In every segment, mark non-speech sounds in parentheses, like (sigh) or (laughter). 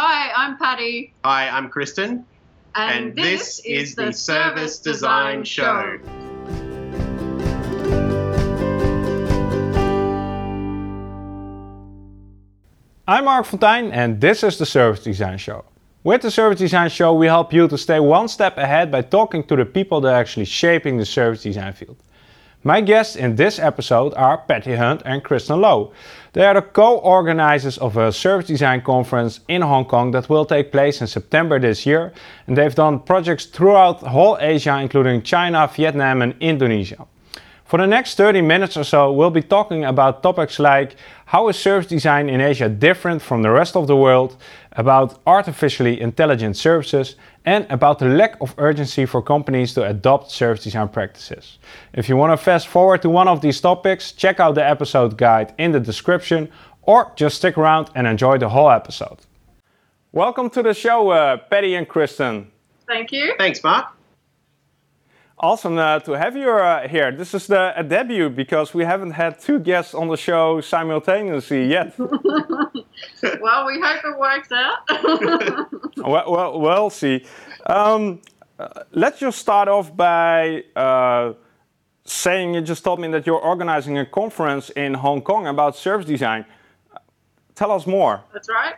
Hi, I'm Patty. Hi, I'm Kristen. And, this, is the Service Design Show. I'm Marc Fonteijne and this is the Service Design Show. With the Service Design Show, we help you to stay one step ahead by talking to the people that are actually shaping the service design field. My guests in this episode are Patty Hunt and Kristen Lowe. They are the co-organizers of a service design conference in Hong Kong that will take place in September this year, and they've done projects throughout whole Asia, including China, Vietnam, and Indonesia. For the next 30 minutes or so, we'll be talking about topics like how is service design in Asia different from the rest of the world, about artificially intelligent services, and about the lack of urgency for companies to adopt service design practices. If you want to fast forward to one of these topics, check out the episode guide in the description or just stick around and enjoy the whole episode. Welcome to the show, uh, Patty and Kristen. Thank you. Thanks, Marc. Awesome uh, to have you uh, here. This is the a debut because we haven't had two guests on the show simultaneously yet. (laughs) well, we hope it works out. (laughs) well, well, we'll see. Um, uh, let's just start off by uh, saying you just told me that you're organizing a conference in Hong Kong about service design. Tell us more. That's right.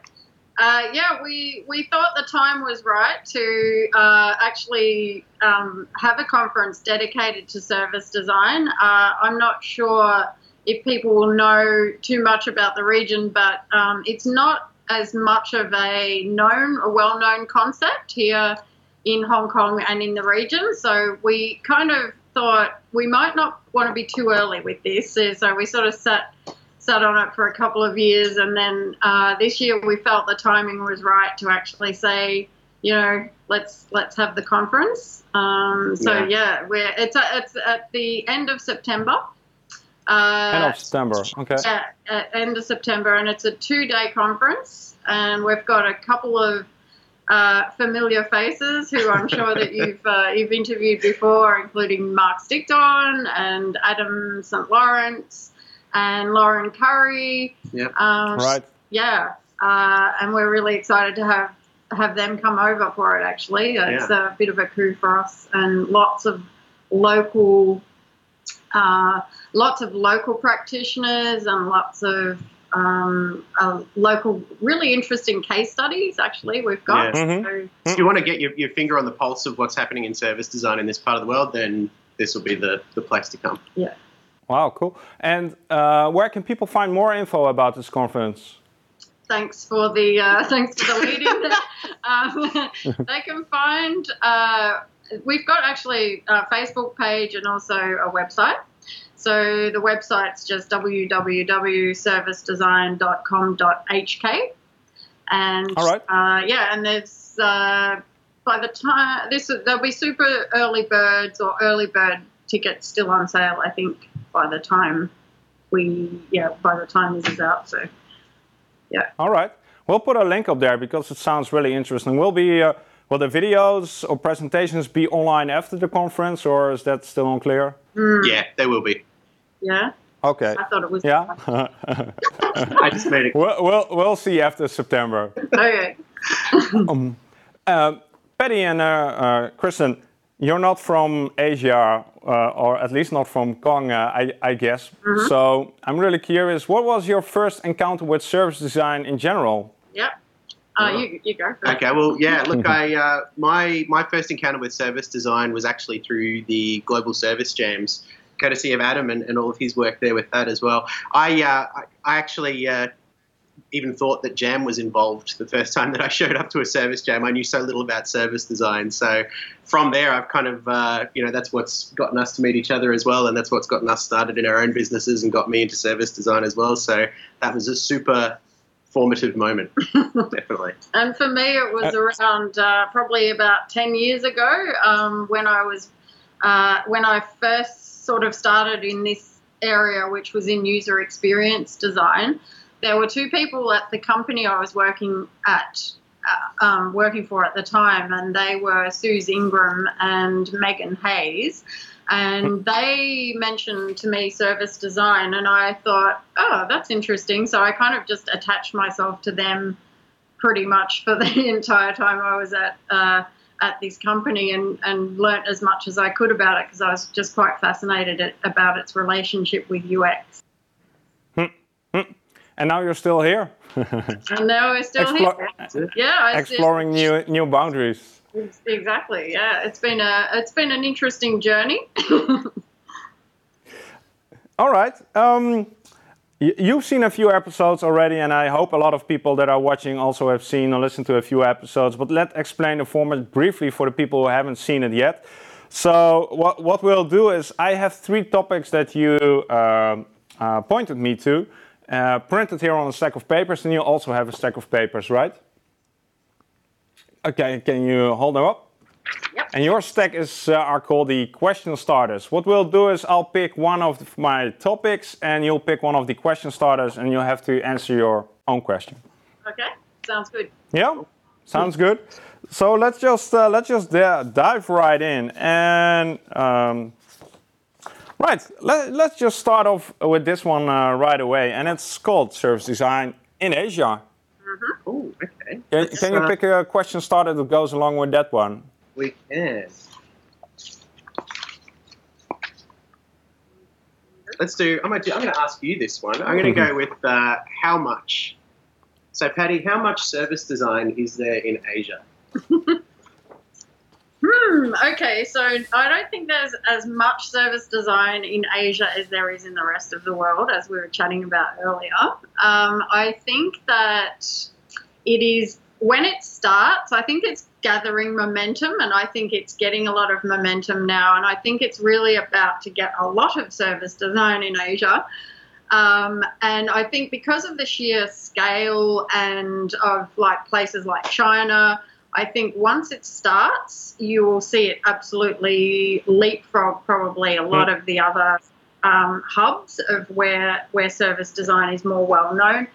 Uh, yeah, we, we thought the time was right to uh, actually um, have a conference dedicated to service design. Uh, I'm not sure if people will know too much about the region, but um, it's not as much of a known a well known concept here in Hong Kong and in the region. So we kind of thought we might not want to be too early with this. So we sort of sat sat on it for a couple of years, and then uh, this year we felt the timing was right to actually say, you know, let's let's have the conference. Um, so yeah, yeah we're it's a, it's at the end of September. Uh, end of September, okay. Yeah, at end of September, and it's a two-day conference, and we've got a couple of uh, familiar faces who I'm sure that you've uh, you've interviewed before, including Marc Stickdorn and Adam St. Lawrence and Lauren Currie. Yep. Um, right. Yeah, uh, and we're really excited to have have them come over for it. Actually, it's yeah. a bit of a coup for us, and lots of local, uh, lots of local practitioners, and lots of um, uh, local, really interesting case studies. Actually, we've got. Yeah. Mm-hmm. So, if you want to get your, your finger on the pulse of what's happening in service design in this part of the world, then this will be the, the place to come. Yeah. Wow, cool. And uh, where can people find more info about this conference? Thanks for the uh, (laughs) thanks for the leading. (laughs) um, they can find. Uh, we've got actually a Facebook page and also a website. So the website's just www.servicedesign.com.hk. And right. Uh, yeah, and there's uh, by the time this there'll be super early birds or early bird tickets still on sale. I think by the time we yeah by the time this is out. So yeah. All right, we'll put a link up there because it sounds really interesting. Will be uh, will the videos or presentations be online after the conference, or is that still unclear? Mm. Yeah, they will be. Yeah. Okay. I thought it was. Yeah. (laughs) I just made it. We'll, we'll, we'll see after September. okay. (laughs) um, uh, Patty and uh, uh, Kristen, you're not from Asia uh, or at least not from Kong, uh, I, I, guess. Mm-hmm. So I'm really curious. What was your first encounter with service design in general? Yeah. Uh, you, you go. Okay, well, yeah. Look, I uh, my my first encounter with service design was actually through the Global Service Jams, courtesy of Adam and, and all of his work there with that as well. I uh, I, I actually uh, even thought that Jam was involved the first time that I showed up to a service jam. I knew so little about service design. So from there, I've kind of, uh, you know, that's what's gotten us to meet each other as well. And that's what's gotten us started in our own businesses and got me into service design as well. So that was a super formative moment, (laughs) definitely. And for me, it was around uh, probably about 10 years ago um, when I was, uh, when I first sort of started in this area, which was in user experience design there were two people at the company I was working at, uh, um, working for at the time, and they were Suze Ingram and Megan Hayes. And they mentioned to me service design, and I thought, oh, that's interesting. So I kind of just attached myself to them pretty much for (laughs) the entire time I was at uh, at this company and, and learnt as much as I could about it because I was just quite fascinated at, about its relationship with UX. And now you're still here. (laughs) and now we're still Explo- here. Yeah, I exploring new new boundaries. Exactly. Yeah, it's been a it's been an interesting journey. (laughs) All right. Um, You've seen a few episodes already, and I hope a lot of people that are watching also have seen or listened to a few episodes. But let's explain the format briefly for the people who haven't seen it yet. So, what, what we'll do is I have three topics that you uh, uh, pointed me to, uh, printed here on a stack of papers, and you also have a stack of papers, right? Okay, can you hold them up? Yep. And your stack is uh, are called the question starters. What we'll do is I'll pick one of my topics, and you'll pick one of the question starters, and you'll have to answer your own question. Okay, sounds good. Yeah, sounds good. So let's just uh, let's just dive right in, and um, right, let, us just start off with this one uh, right away, and it's called service design in Asia. Mm-hmm. Oh, okay. Can, can you uh, pick a question starter that goes along with that one? we can. Let's do. I'm gonna. Do, I'm gonna ask you this one. I'm gonna go (laughs) with uh, how much. So, Patty, how much service design is there in Asia? (laughs) hmm. Okay. So, I don't think there's as much service design in Asia as there is in the rest of the world, as we were chatting about earlier. Um, I think that it is when it starts. I think it's gathering momentum, and I think it's getting a lot of momentum now. And I think it's really about to get a lot of service design in Asia. Um, and I think because of the sheer scale and of like places like China, I think once it starts, you will see it absolutely leapfrog probably a lot of the other um, hubs of where where service design is more well known,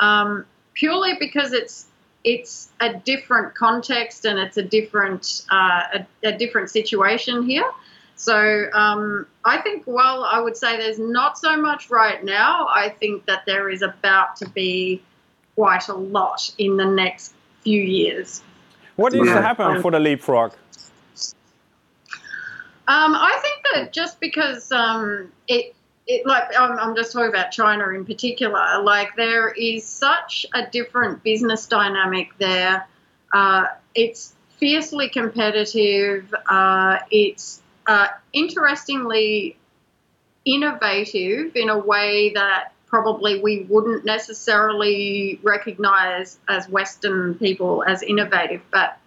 um, purely because it's it's a different context and it's a different uh, a, a, different situation here. So um, I think, well, I would say there's not so much right now. I think that there is about to be quite a lot in the next few years. What needs yeah. to happen for the leapfrog? Um, I think that just because um, it it, like I'm, I'm just talking about China in particular. Like there is such a different business dynamic there. Uh, it's fiercely competitive. Uh, it's uh, interestingly innovative in a way that probably we wouldn't necessarily recognize as Western people as innovative, but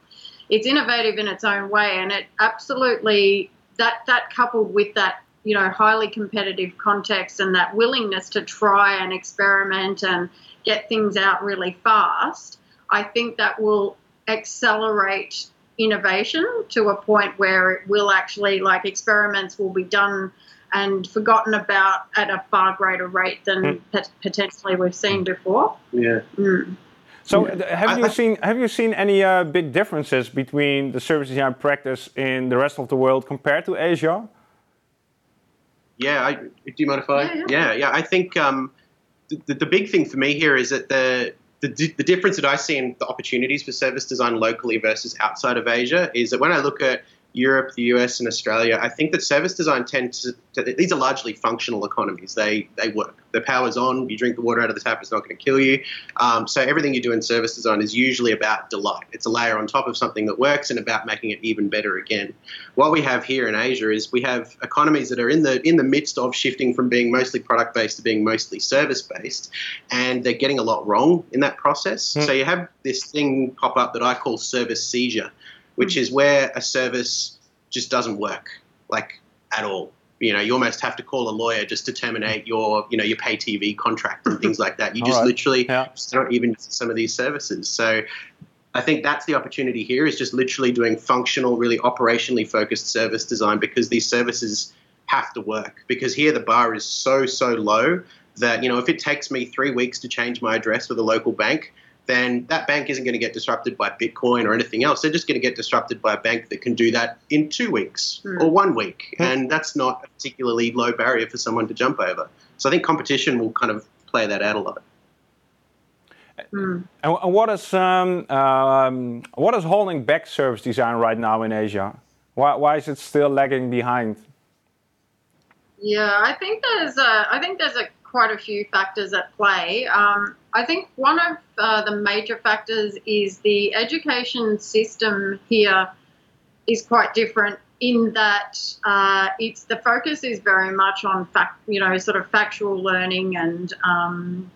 it's innovative in its own way, and it absolutely that that coupled with that you know highly competitive context and that willingness to try and experiment and get things out really fast i think that will accelerate innovation to a point where it will actually like experiments will be done and forgotten about at a far greater rate than mm. potentially we've seen before yeah mm. So, have you seen have you seen any uh, big differences between the service design practice in the rest of the world compared to Asia? Yeah, I, do you mind if I? Yeah, yeah. yeah, yeah I think um, the, the big thing for me here is that the, the the difference that I see in the opportunities for service design locally versus outside of Asia is that when I look at Europe, the US, and Australia, I think that service design tends to, to, these are largely functional economies. They they work. The power's on. You drink the water out of the tap. It's not going to kill you. Um, so everything you do in service design is usually about delight. It's a layer on top of something that works and about making it even better again. What we have here in Asia is we have economies that are in the in the midst of shifting from being mostly product based to being mostly service based, and they're getting a lot wrong in that process. Mm. So you have this thing pop up that I call service seizure which hmm. is where a service just doesn't work, like at all. You know, you almost have to call a lawyer just to terminate your, you know, your pay TV contract and things like that. You just right. literally yeah. just don't even some of these services. So I think that's the opportunity here is just literally doing functional, really operationally focused service design because these services have to work. Because here the bar is so, so low that, you know, if it takes me three weeks to change my address with a local bank, then that bank isn't going to get disrupted by Bitcoin or anything else. They're just going to get disrupted by a bank that can do that in two weeks mm. or one week. Mm. And that's not a particularly low barrier for someone to jump over. So I think competition will kind of play that out a lot. Mm. And, and, what is um, um, what is holding back service design right now in Asia? Why, why is it still lagging behind? Yeah, I think there's a, I think there's a quite a few factors at play. Um, I think one of uh, the major factors is the education system here is quite different in that uh, it's the focus is very much on fact, you know, sort of factual learning and um,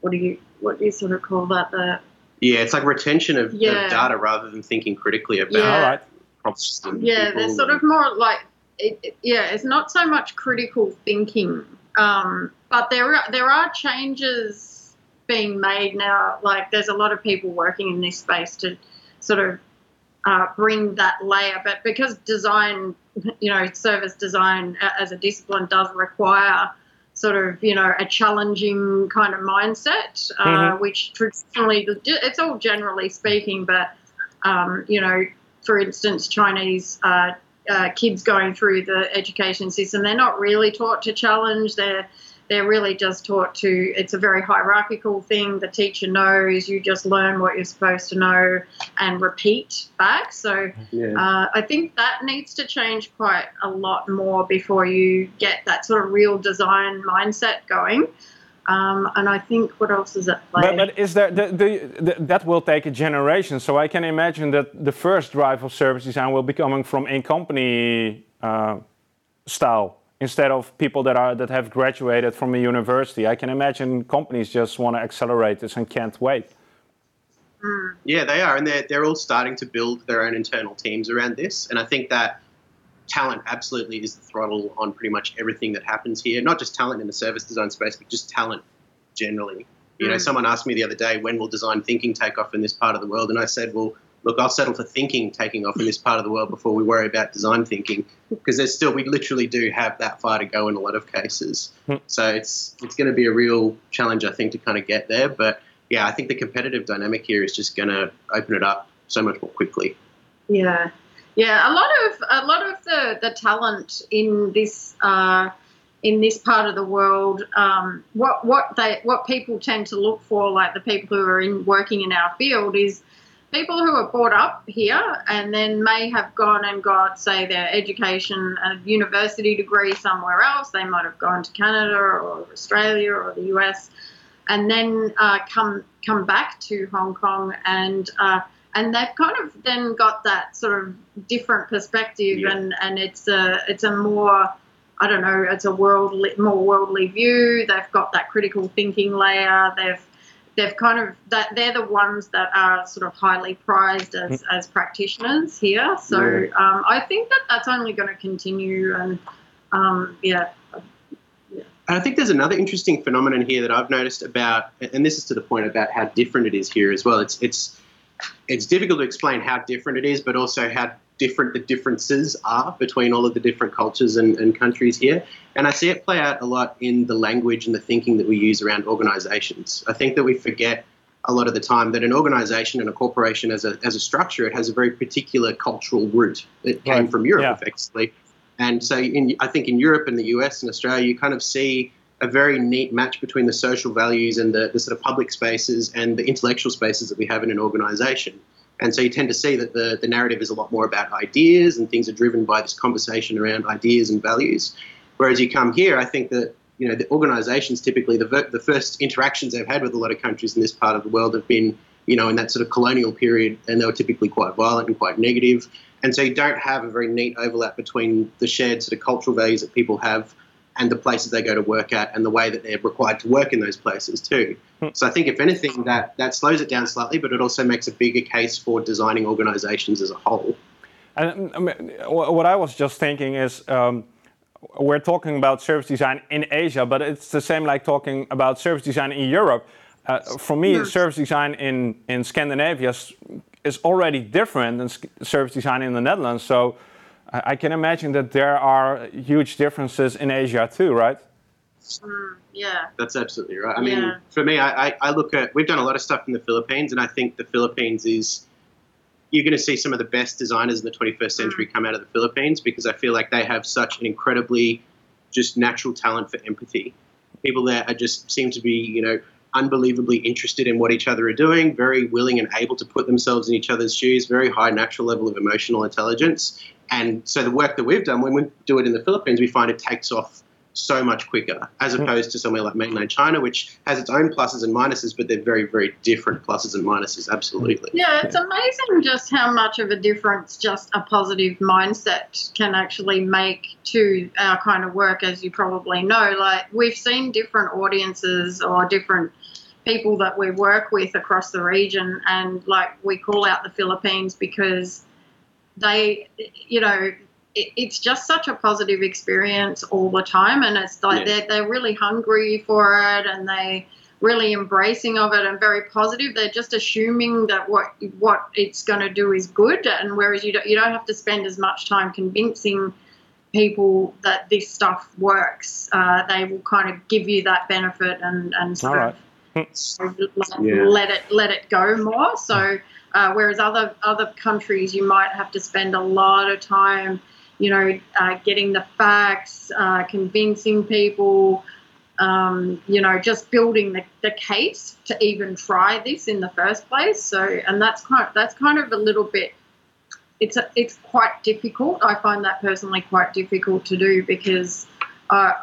what do you what do you sort of call that? The yeah, it's like retention of, yeah. of data rather than thinking critically about yeah. problems. Yeah, there's sort of more like it, it, yeah, it's not so much critical thinking, um, but there are there are changes being made now. Like there's a lot of people working in this space to sort of uh, bring that layer. But because design, you know, service design as a discipline does require sort of, you know, a challenging kind of mindset, uh, mm-hmm. which traditionally, it's all generally speaking, but, um, you know, for instance, Chinese uh, uh, kids going through the education system, they're not really taught to challenge. They're they're really just taught to it's a very hierarchical thing. The teacher knows. You just learn what you're supposed to know and repeat back. So yeah. uh, i think that needs to change quite a lot more before you get that sort of real design mindset going um, and I think what else is at play? But, but is there the, the, the, that will take a generation? So I can imagine that the first drive of service design will be coming from in company uh, style instead of people that are that have graduated from a university. I can imagine companies just want to accelerate this and can't wait. Mm. Yeah, they are, and they're they're all starting to build their own internal teams around this, and I think that talent absolutely is the throttle on pretty much everything that happens here. Not just talent in the service design space, but just talent generally. You mm. know, someone asked me the other day, when will design thinking take off in this part of the world? And I said, well, look, I'll settle for thinking taking off in this part of the world before we worry about design thinking, because there's still we literally do have that far to go in a lot of cases. Hmm. So it's it's going to be a real challenge, I think, to kind of get there. But yeah, I think the competitive dynamic here is just going to open it up so much more quickly. Yeah, yeah. A lot of a lot of the the talent in this. Uh, in this part of the world, um, what what they what people tend to look for, like the people who are in working in our field, is people who are brought up here and then may have gone and got, say, their education, a university degree somewhere else. They might have gone to Canada or Australia or the US, and then uh, come come back to Hong Kong and. Uh, and they've kind of then got that sort of different perspective, yeah. and, and it's a it's a more I don't know, it's a worldly more worldly view. They've got that critical thinking layer. They've they've kind of that they're the ones that are sort of highly prized as, mm. as practitioners here. So um, I think that that's only going to continue, and um, yeah. yeah. I think there's another interesting phenomenon here that I've noticed about, and this is to the point about how different it is here as well. It's it's it's difficult to explain how different it is, but also how different the differences are between all of the different cultures and, and, countries here. And I see it play out a lot in the language and the thinking that we use around organizations. I think that we forget a lot of the time that an organization and a corporation as a, as a structure, it has a very particular cultural root. It came right. from Europe, yeah. effectively. And so in, I think in Europe and the US and Australia, you kind of see a very neat match between the social values and the, the sort of public spaces and the intellectual spaces that we have in an organization. And so you tend to see that the, the narrative is a lot more about ideas and things are driven by this conversation around ideas and values. Whereas you come here, I think that you know the organisations typically the the first interactions they've had with a lot of countries in this part of the world have been you know in that sort of colonial period, and they were typically quite violent and quite negative. And so you don't have a very neat overlap between the shared sort of cultural values that people have and the places they go to work at and the way that they're required to work in those places too. Hmm. So I think if anything that that slows it down slightly, but it also makes a bigger case for designing organizations as a whole. And I mean, what I was just thinking is um, we're talking about service design in Asia, but it's the same like talking about service design in Europe. Uh, for me, yes. service design in, in Scandinavia is already different than service design in the Netherlands. So I can imagine that there are huge differences in Asia too, right? Mm, yeah. That's absolutely right. I mean, yeah. for me, I, I look at, we've done a lot of stuff in the Philippines, and I think the Philippines is, you're going to see some of the best designers in the 21st century mm. come out of the Philippines because I feel like they have such an incredibly just natural talent for empathy. People there are just seem to be, you know, unbelievably interested in what each other are doing, very willing and able to put themselves in each other's shoes, very high natural level of emotional intelligence. And so the work that we've done, when we do it in the Philippines, we find it takes off so much quicker as opposed to somewhere like mainland China, which has its own pluses and minuses, but they're very, very different pluses and minuses. Absolutely. Yeah, it's amazing just how much of a difference just a positive mindset can actually make to our kind of work, as you probably know. Like, we've seen different audiences or different people that we work with across the region, and like, we call out the Philippines because they, you know, it's just such a positive experience all the time and it's like yeah. they're, they're really hungry for it and they really embracing of it and very positive they're just assuming that what what it's going to do is good and whereas you don't, you don't have to spend as much time convincing people that this stuff works uh, they will kind of give you that benefit and and sort of let, yeah. let it let it go more so uh, whereas other other countries you might have to spend a lot of time you know, uh, getting the facts, uh, convincing people, um, you know, just building the, the case to even try this in the first place. So, and that's kind of, that's kind of a little bit. It's a, it's quite difficult. I find that personally quite difficult to do because uh,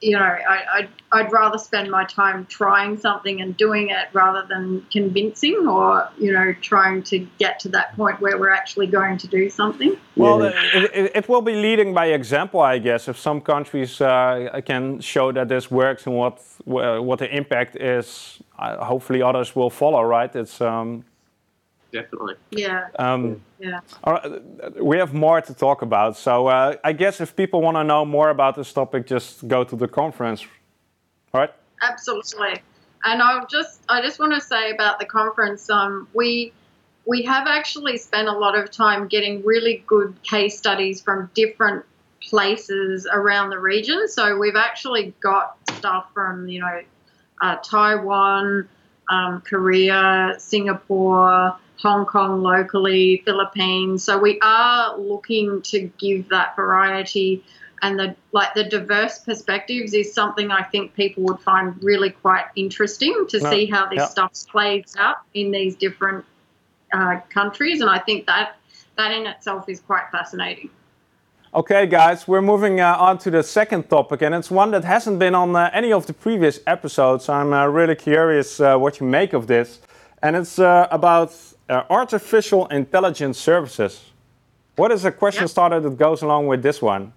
you know, I, I'd, I'd rather spend my time trying something and doing it rather than convincing or, you know, trying to get to that point where we're actually going to do something. Well, yeah. it, it, will be leading by example, I guess. If some countries uh, can show that this works and what, what the impact is, uh, hopefully others will follow, right? It's um, definitely. Yeah. Um, yeah. we have more to talk about. So uh, I guess if people want to know more about this topic, just go to the conference, right? Absolutely. And I just I just want to say about the conference. Um, we we have actually spent a lot of time getting really good case studies from different places around the region. So we've actually got stuff from you know uh, Taiwan, um, Korea, Singapore, Hong Kong locally, Philippines. So we are looking to give that variety and the like the diverse perspectives is something I think people would find really quite interesting to see how this stuff plays out in these different uh, countries, and I think that that in itself is quite fascinating. Okay, guys, we're moving uh, on to the second topic, and it's one that hasn't been on uh, any of the previous episodes. I'm uh, really curious uh, what you make of this, and it's uh, about uh, artificial intelligence services. What is a question starter that goes along with this one?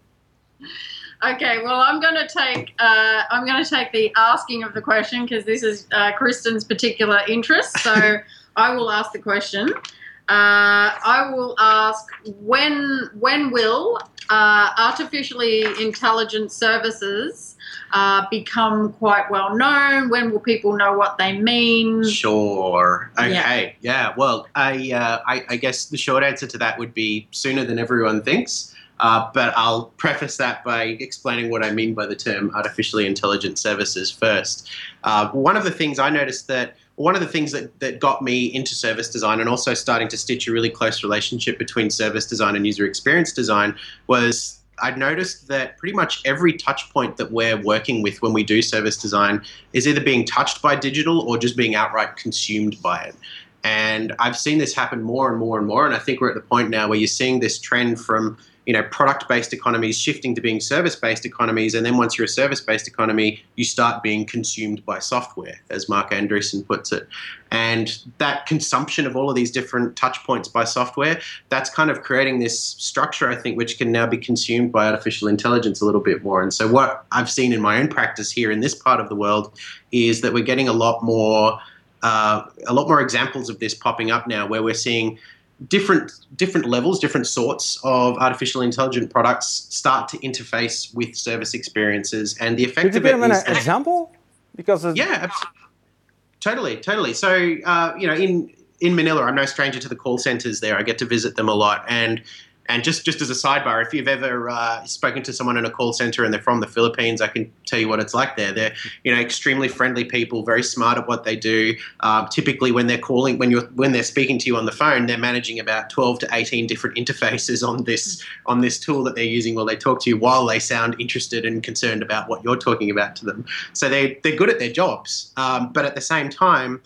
Okay, well, I'm going to take uh, I'm going to take the asking of the question because this is uh, Kristen's particular interest. So (laughs) I will ask the question. Uh, I will ask when when will uh, artificially intelligent services uh, become quite well known? When will people know what they mean? Sure. Okay. Yeah. yeah. Well, I, uh, I, I guess the short answer to that would be sooner than everyone thinks. Uh, but I'll preface that by explaining what I mean by the term artificially intelligent services first. Uh, one of the things I noticed that one of the things that, that got me into service design and also starting to stitch a really close relationship between service design and user experience design was I'd noticed that pretty much every touch point that we're working with when we do service design is either being touched by digital or just being outright consumed by it. And I've seen this happen more and more and more. And I think we're at the point now where you're seeing this trend from you know product-based economies shifting to being service-based economies, and then once you're a service-based economy, you start being consumed by software, as Marc Andreessen puts it. And that consumption of all of these different touch points by software, that's kind of creating this structure, I think, which can now be consumed by artificial intelligence a little bit more. And so, what I've seen in my own practice here in this part of the world is that we're getting a lot more. Uh, a lot more examples of this popping up now, where we're seeing different different levels, different sorts of artificial intelligent products start to interface with service experiences, and the effect Could you of it is an example because yeah, absolutely. totally, totally. So uh, you know, in in Manila, I'm no stranger to the call centers there. I get to visit them a lot, and And just, just as a sidebar, if you've ever uh, spoken to someone in a call center and they're from the Philippines, I can tell you what it's like there. They're you know extremely friendly people, very smart at what they do. Um, typically, when they're calling, when you're when they're speaking to you on the phone, they're managing about 12 to 18 different interfaces on this on this tool that they're using while they talk to you, while they sound interested and concerned about what you're talking about to them. So they they're good at their jobs, um, but at the same time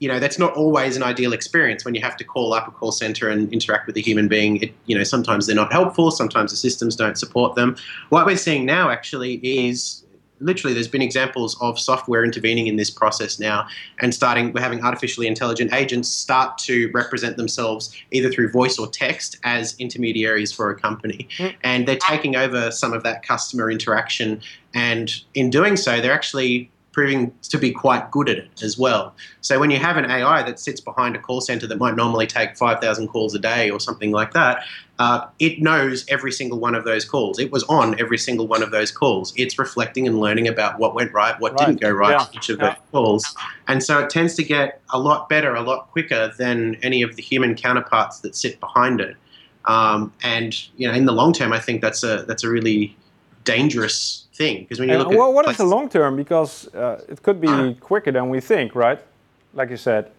you know that's not always an ideal experience when you have to call up a call center and interact with a human being. It, you know sometimes they're not helpful sometimes the systems don't support them. What we're seeing now actually is literally there's been examples of software intervening in this process now and starting we're having artificially intelligent agents start to represent themselves either through voice or text as intermediaries for a company. Mm. and they're taking over some of that customer interaction. And in doing so they're actually proving to be quite good at it as well. So when you have an AI that sits behind a call center that might normally take 5,000 calls a day or something like that, uh, it knows every single one of those calls. It was on every single one of those calls. It's reflecting and learning about what went right, what right. didn't go right yeah. each of yeah. those calls. And so it tends to get a lot better, a lot quicker than any of the human counterparts that sit behind it. Um, and you know, in the long term, I think that's a that's a really dangerous thing because when you look at well, what is the long term? Because uh, it could be uh, quicker than we think, right? Like you said.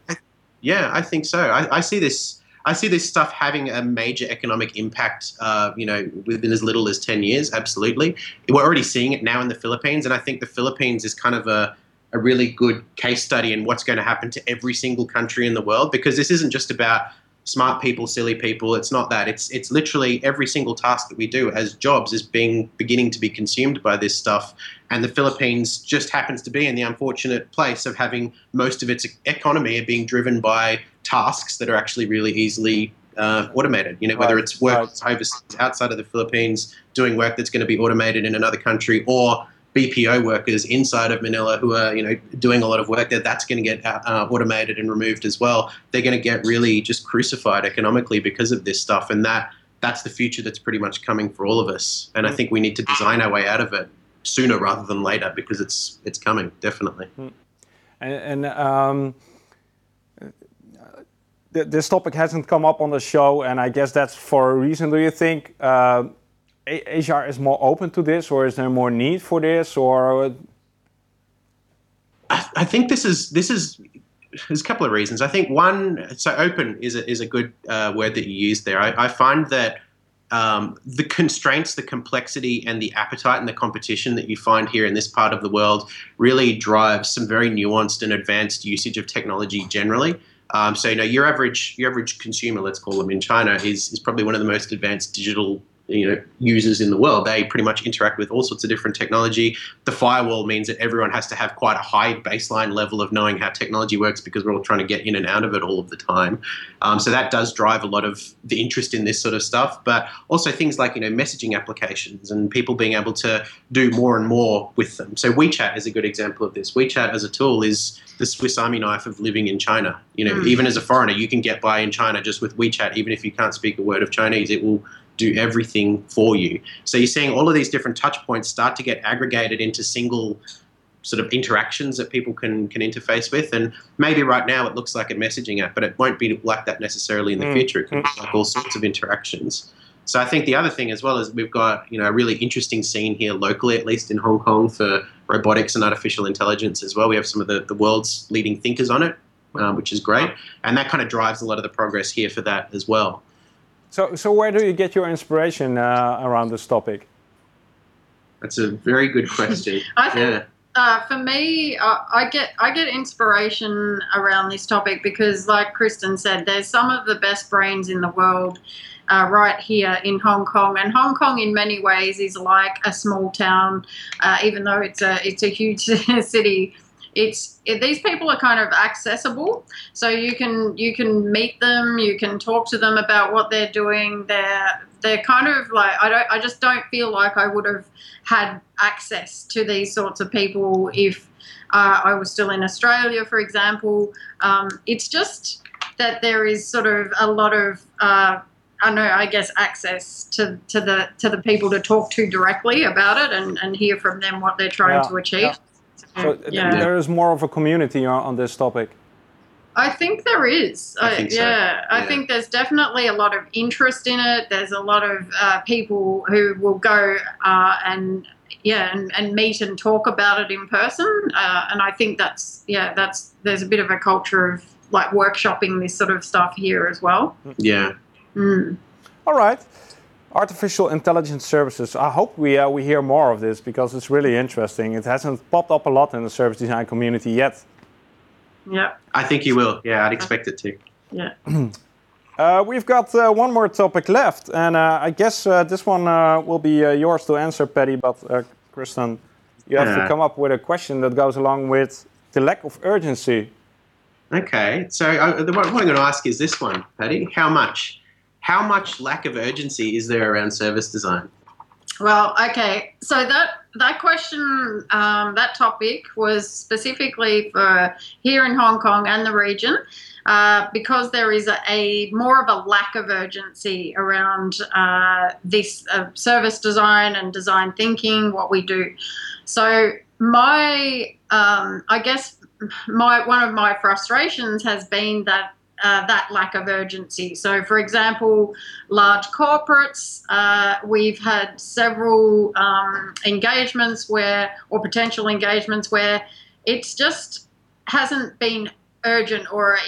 Yeah, I think so. I, I, see this. I see this stuff having a major economic impact. Uh, you know, within as little as ten years. Absolutely, we're already seeing it now in the Philippines, and I think the Philippines is kind of a a really good case study in what's going to happen to every single country in the world because this isn't just about smart people, silly people. It's not that. It's it's literally every single task that we do as jobs is being beginning to be consumed by this stuff. And the Philippines just happens to be in the unfortunate place of having most of its economy being driven by tasks that are actually really easily uh, automated. You know, whether it's work right. overseas, outside of the Philippines, doing work that's going to be automated in another country, or BPO workers inside of Manila who are you know doing a lot of work there. That's going to get uh, uh, automated and removed as well. They're going to get really just crucified economically because of this stuff, and that that's the future that's pretty much coming for all of us. And I think we need to design our way out of it sooner rather than later because it's it's coming definitely. Hmm. And, and um, th this topic hasn't come up on the show, and I guess that's for a reason. Do you think? Uh, HR is more open to this, or is there more need for this, or? I, I think this is this is there's a couple of reasons. I think one, so open is a, is a good uh, word that you use there. I, I find that um, the constraints, the complexity, and the appetite and the competition that you find here in this part of the world really drives some very nuanced and advanced usage of technology generally. Um, so you know your average your average consumer, let's call them in China, is is probably one of the most advanced digital you know users in the world. They pretty much interact with all sorts of different technology. The firewall means that everyone has to have quite a high baseline level of knowing how technology works because we're all trying to get in and out of it all of the time. Um, so that does drive a lot of the interest in this sort of stuff. But also things like you know messaging applications and people being able to do more and more with them. So WeChat is a good example of this. WeChat as a tool is the Swiss Army knife of living in China. You know, mm. even as a foreigner, you can get by in China just with WeChat, even if you can't speak a word of Chinese. It will do everything for you. So you're seeing all of these different touch points start to get aggregated into single sort of interactions that people can can interface with. And maybe right now it looks like a messaging app, but it won't be like that necessarily in the mm. future. It can be like all sorts of interactions. So I think the other thing as well is we've got you know a really interesting scene here locally, at least in Hong Kong, for robotics and artificial intelligence as well. We have some of the, the world's leading thinkers on it, um, which is great, and that kind of drives a lot of the progress here for that as well. So, so where do you get your inspiration uh, around this topic? That's a very good question. (laughs) I think, yeah. Uh, for me, uh, I get I get inspiration around this topic because, like Kristen said, there's some of the best brains in the world uh, right here in Hong Kong, and Hong Kong, in many ways, is like a small town, uh, even though it's a it's a huge (laughs) city it's it, these people are kind of accessible so you can you can meet them you can talk to them about what they're doing they're they're kind of like I don't I just don't feel like I would have had access to these sorts of people if uh, I was still in Australia for example um, it's just that there is sort of a lot of uh, I know, I guess, access to, to the to the people to talk to directly about it and, and hear from them what they're trying yeah, to achieve. Yeah. So yeah. there is more of a community on, on this topic. I think there is. I think so. yeah, I think there's definitely a lot of interest in it. There's a lot of uh, people who will go uh, and yeah, and, and meet and talk about it in person. Uh, and I think that's yeah, that's there's a bit of a culture of like workshopping this sort of stuff here as well. Yeah. Mm. All right. Artificial intelligence services. I hope we uh, we hear more of this because it's really interesting. It hasn't popped up a lot in the service design community yet. Yeah, I think you will. Yeah, I'd expect it to. (clears throat) yeah. (clears throat) Uh, we've got uh, one more topic left, and uh, I guess uh, this one uh, will be uh, yours to answer, Patty. But uh, Kristen, you have to come up with a question that goes along with the lack of urgency. Okay, so uh, the one, what I'm going to ask is this one, Patty. How much? How much lack of urgency is there around service design? Well, okay. So that that question, um, that topic was specifically for here in Hong Kong and the region, uh, because there is a, a more of a lack of urgency around uh, this uh, service design and design thinking, what we do. So my, um, I guess, my one of my frustrations has been that. Uh, that lack of urgency. So, for example, large corporates. Uh, we've had several um, engagements where, or potential engagements where, it's just hasn't been urgent or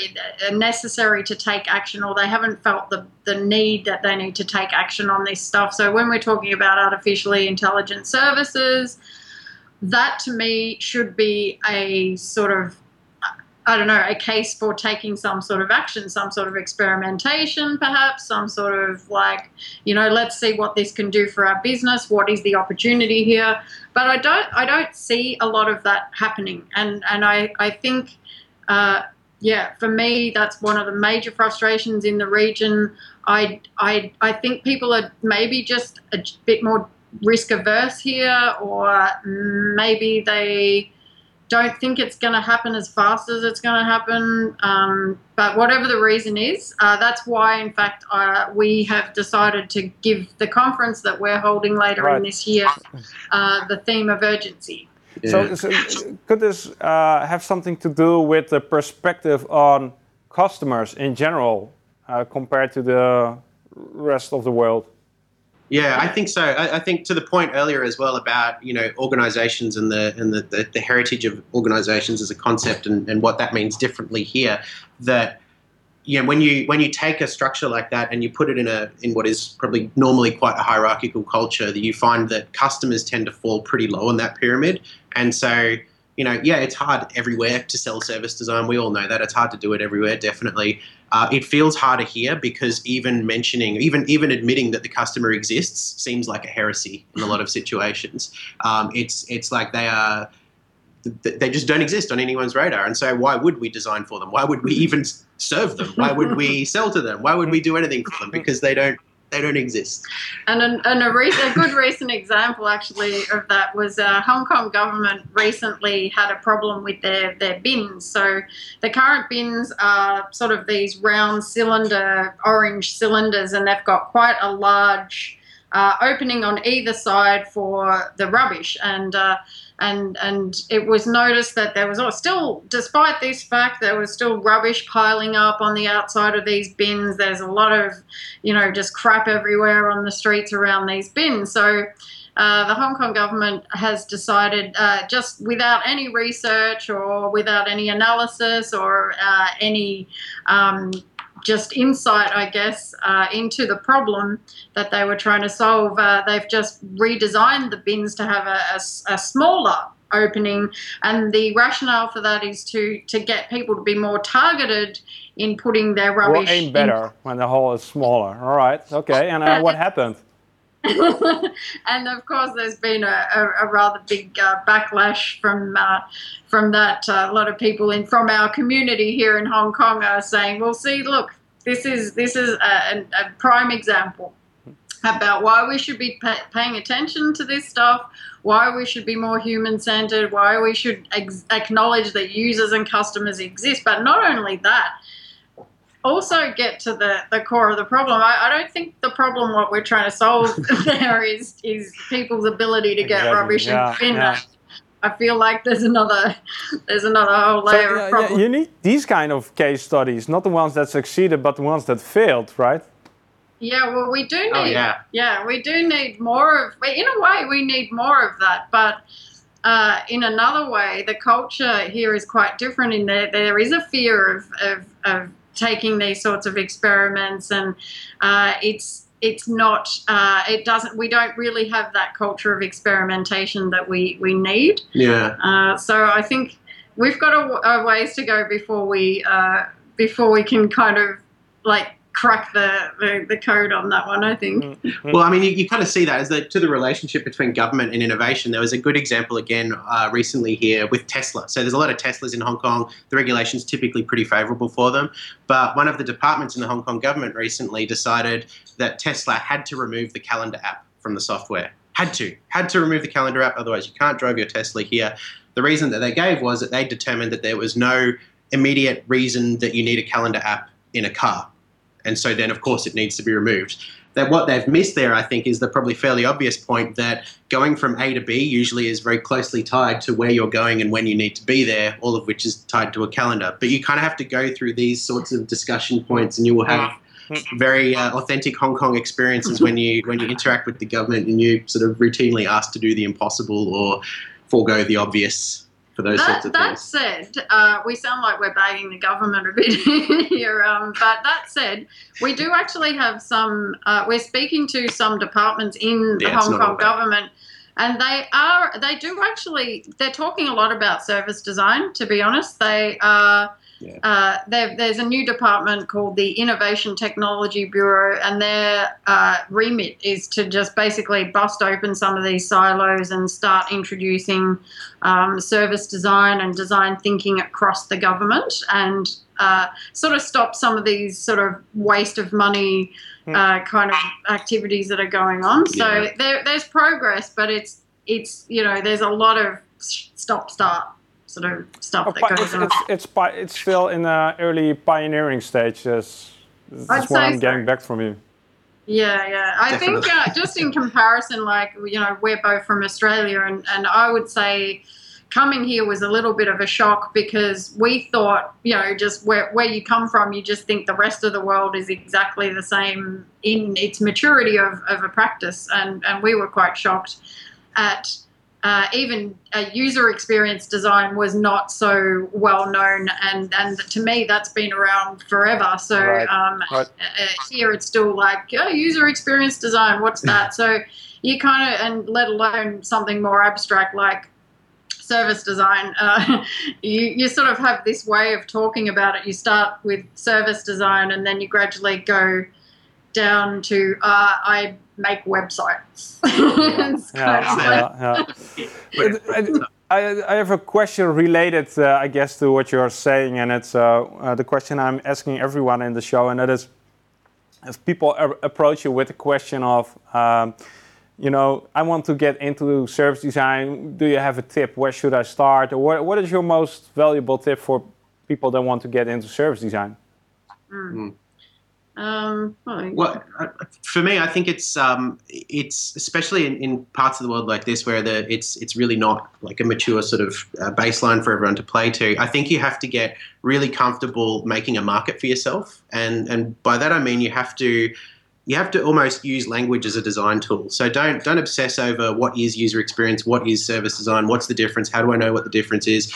necessary to take action, or they haven't felt the, the need that they need to take action on this stuff. So, when we're talking about artificially intelligent services, that to me should be a sort of I don't know, a case for taking some sort of action, some sort of experimentation, perhaps, some sort of like, you know, let's see what this can do for our business. What is the opportunity here? But I don't, I don't see a lot of that happening, and and I, I think, uh, yeah, for me, that's one of the major frustrations in the region. I, I, I think people are maybe just a bit more risk averse here, or maybe they don't think it's going to happen as fast as it's going to happen. Um, but whatever the reason is, uh, that's why, in fact, uh, we have decided to give the conference that we're holding later Right. in this year uh, the theme of urgency. So, so could this uh, have something to do with the perspective on customers in general uh, compared to the rest of the world? Yeah, I think so. I, I think to the point earlier as well about you know organisations and the and the, the, the heritage of organisations as a concept and, and what that means differently here. That you know when you when you take a structure like that and you put it in a in what is probably normally quite a hierarchical culture, that you find that customers tend to fall pretty low on that pyramid, and so. You know, yeah, it's hard everywhere to sell service design. We all know that it's hard to do it everywhere. Definitely, uh, it feels harder here because even mentioning, even even admitting that the customer exists seems like a heresy in a lot of situations. Um, it's it's like they are they just don't exist on anyone's radar, and so why would we design for them? Why would we even serve them? Why would we (laughs) sell to them? Why would we do anything for them? Because they don't they don't exist. And, an, and a, re- a good recent example, actually, of that was uh, Hong Kong government recently had a problem with their, their bins. So the current bins are sort of these round cylinder, orange cylinders, and they've got quite a large uh, opening on either side for the rubbish. And uh, and and it was noticed that there was still, despite this fact, there was still rubbish piling up on the outside of these bins. There's a lot of, you know, just crap everywhere on the streets around these bins. So. Uh, the Hong Kong government has decided, uh, just without any research or without any analysis or uh, any um, just insight, I guess, uh, into the problem that they were trying to solve. Uh, they've just redesigned the bins to have a smaller opening, and the rationale for that is to to get people to be more targeted in putting their We'll rubbish. aim in- better when the hole is smaller. All right, okay. And uh, what (laughs) happened? (laughs) and of course, there's been a, a, a rather big uh, backlash from uh, from that. Uh, a lot of people in from our community here in Hong Kong are saying, "Well, see, look, this is this is a, a prime example about why we should be pa- paying attention to this stuff, why we should be more human centered, why we should ex- acknowledge that users and customers exist. But not only that, also get to the, the core of the problem. I, I don't think the problem what we're trying to solve (laughs) there is is people's ability to get Exactly. rubbish Yeah, and bin yeah. I feel like there's another there's another whole layer So, of uh, problem. you need these kind of case studies, not the ones that succeeded, but the ones that failed, right? Yeah, well, we do need. Oh, yeah. yeah, we do need more of. In a way, we need more of that, but. Uh, in another way, the culture here is quite different in that there is a fear of, of, of taking these sorts of experiments, and uh, it's it's not uh, it doesn't we don't really have that culture of experimentation that we we need. Yeah. Uh, so I think we've got a, a ways to go before we uh, before we can kind of like crack the, the, the code on that one. I think. Well, I mean, you, you kind of see that as the to the relationship between government and innovation. There was a good example again uh, recently here with Tesla. So there's a lot of Teslas in Hong Kong. The regulation's typically pretty favourable for them, but one of the departments in the Hong Kong government recently decided that Tesla had to remove the calendar app from the software. Had to, had to remove the calendar app. Otherwise, you can't drive your Tesla here. The reason that they gave was that they determined that there was no immediate reason that you need a calendar app in a car and so then of course it needs to be removed. That what they've missed there, I think, is the probably fairly obvious point that going from A to B usually is very closely tied to where you're going and when you need to be there, all of which is tied to a calendar. But you kind of have to go through these sorts of discussion points, and you will have very uh, authentic Hong Kong experiences when you when you interact with the government and you sort of routinely asked to do the impossible or forego the obvious for those That, sorts of that things. said, uh, we sound like we're bagging the government a bit (laughs) here. Um, but that said, we do actually have some. Uh, we're speaking to some departments in the Yeah, it's Hong Kong government, and they are. They do actually. They're talking a lot about service design. To be honest, they are. Yeah. Uh, there's a new department called the Innovation Technology Bureau, and their uh, remit is to just basically bust open some of these silos and start introducing um, service design and design thinking across the government and uh, sort of stop some of these sort of waste of money uh, kind of activities that are going on. So Yeah. there, there's progress, but it's it's you know there's a lot of stop start sort of stuff Oh, that goes it's, on. it's, it's, pi- it's still in the early pioneering stage. That's, I'd what I'm so. getting back from you. Yeah, yeah. I think uh, just in comparison, like you know, we're both from Australia, and and I would say coming here was a little bit of a shock because we thought, you know, just where where you come from, you just think the rest of the world is exactly the same in its maturity of, of a practice, and and we were quite shocked at. Uh, even uh, user experience design was not so well known, and, and to me that's been around forever. So Right. um, Right. uh, here it's still like oh, user experience design what's (laughs) that so you kind of and let alone something more abstract like service design uh, (laughs) you, you sort of have this way of talking about it you start with service design and then you gradually go down to uh, i make websites (laughs) It's kind of like- yeah, yeah. I, I have a question related, uh, I guess, to what you're saying, and it's uh, uh, the question I'm asking everyone in the show, and that is, if people a- approach you with the question of, um, you know, I want to get into service design. Do you have a tip? Where should I start? Or what, what is your most valuable tip for people that want to get into service design? Um, well, Well, uh, for me, I think it's um, it's especially in, in parts of the world like this where the it's it's really not like a mature sort of uh, baseline for everyone to play to. I think you have to get really comfortable making a market for yourself, and and by that I mean you have to you have to almost use language as a design tool. So don't don't obsess over what is user experience, what is service design, what's the difference, how do I know what the difference is.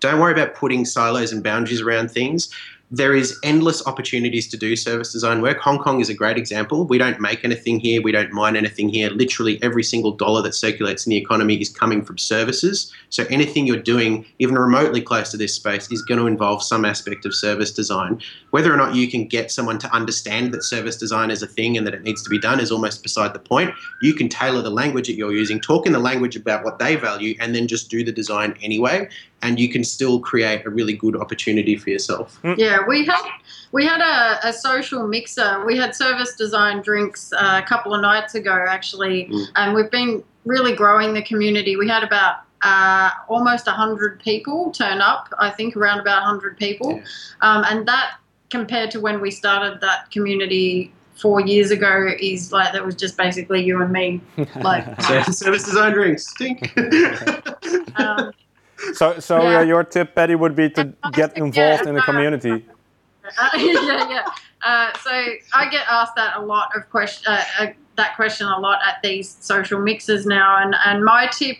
Don't worry about putting silos and boundaries around things there is endless opportunities to do service design work. Hong Kong is a great example. We don't make anything here. We don't mine anything here. Literally every single dollar that circulates in the economy is coming from services. So anything you're doing, even remotely close to this space, is going to involve some aspect of service design. Whether or not you can get someone to understand that service design is a thing and that it needs to be done is almost beside the point. You can tailor the language that you're using, talk in the language about what they value, and then just do the design anyway. And you can still create a really good opportunity for yourself. Yeah, we had we had a, a social mixer. We had service design drinks uh, a couple of nights ago, actually, Mm. and we've been really growing the community. We had about uh, almost hundred people turn up. I think around about hundred people, Yeah. um, and that compared to when we started that community four years ago is like that was just basically you and me. (laughs) Like, service design drinks stink. (laughs) um, So, so Yeah. uh, your tip, Patty, would be to get Yeah, involved in the community. Uh, (laughs) yeah, yeah. Uh, so I get asked that a lot of question, uh, uh, that question a lot at these social mixes now, and and my tip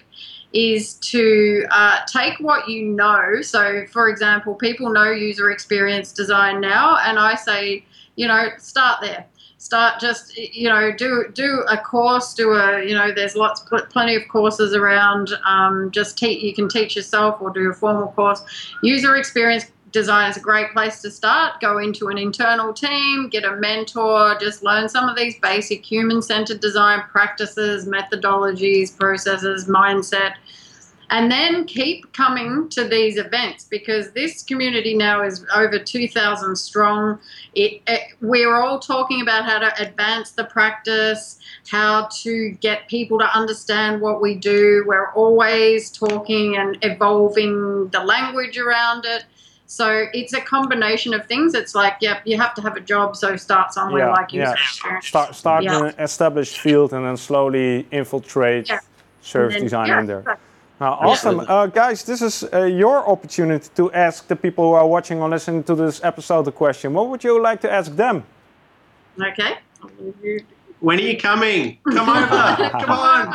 is to uh, take what you know. So, for example, people know user experience design now, and I say, you know, start there. Start just you know do do a course, do a you know there's lots pl- plenty of courses around. Um, just teach you can teach yourself or do a formal course. User experience design is a great place to start. Go into an internal team, get a mentor, just learn some of these basic human centered design practices, methodologies, processes, mindset. And then keep coming to these events because this community now is over 2,000 strong. It, it, we're all talking about how to advance the practice, how to get people to understand what we do. We're always talking and evolving the language around it. So it's a combination of things. It's like, yep, you have to have a job, so start somewhere Yeah, like user yeah. Start, start Yeah. in an established field and then slowly infiltrate Yeah. service then- design in there. exactly. Uh, awesome. Uh, guys, this is uh, your opportunity to ask the people who are watching or listening to this episode a question. What would you like to ask them? Okay. when are you coming? (laughs) Come over. Come on.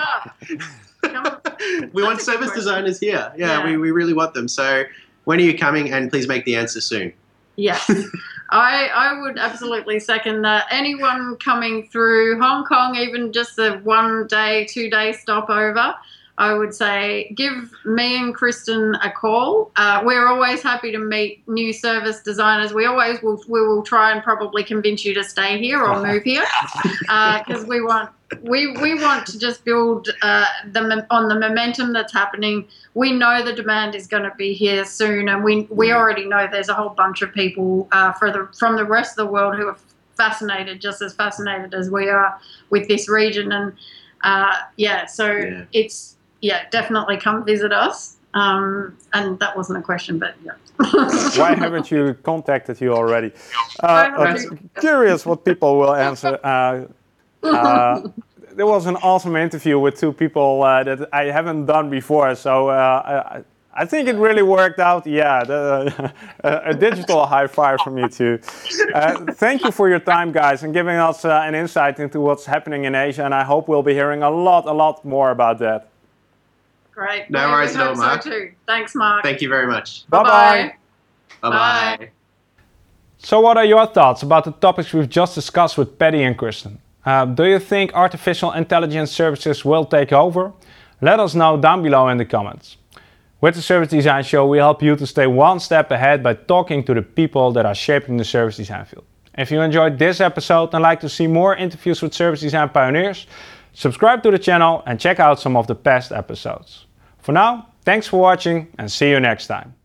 We want That's a good service question. designers here. Yeah, Yeah. We, we really want them. So when are you coming? And please make the answer soon. Yes, (laughs) I I would absolutely second that. Anyone coming through Hong Kong, even just a one day, two day stopover, I would say give me and Kristen a call. Uh, we're always happy to meet new service designers. We always will we will try and probably convince you to stay here or move here (laughs) because we want we we want to just build uh, the on the momentum that's happening. We know the demand is going to be here soon, and we we already know there's a whole bunch of people uh, for the from the rest of the world who are fascinated, just as fascinated as we are with this region. And uh, yeah, so Yeah. it's yeah, definitely come visit us. Um, and that wasn't a question, but yeah. (laughs) Why haven't you contacted you already? Uh, you- curious what people will answer. Uh, uh, there was an awesome interview with two people uh, that I haven't done before, so uh, I, I think it really worked out. Yeah, the, (laughs) a, a digital high five from you two. Uh, thank you for your time, guys, and giving us uh, an insight into what's happening in Asia. And I hope we'll be hearing a lot, a lot more about that. Great. No Yeah, we worries at all, Marc. So too. Thanks, Marc. Thank you very much. Bye bye. Bye-bye. Bye bye. Bye. So, what are your thoughts about the topics we've just discussed with Patty and Kristen? Uh, do you think artificial intelligence services will take over? Let us know down below in the comments. With the Service Design Show, we help you to stay one step ahead by talking to the people that are shaping the service design field. If you enjoyed this episode and like to see more interviews with service design pioneers, subscribe to the channel and check out some of the past episodes. For now, thanks for watching and see you next time.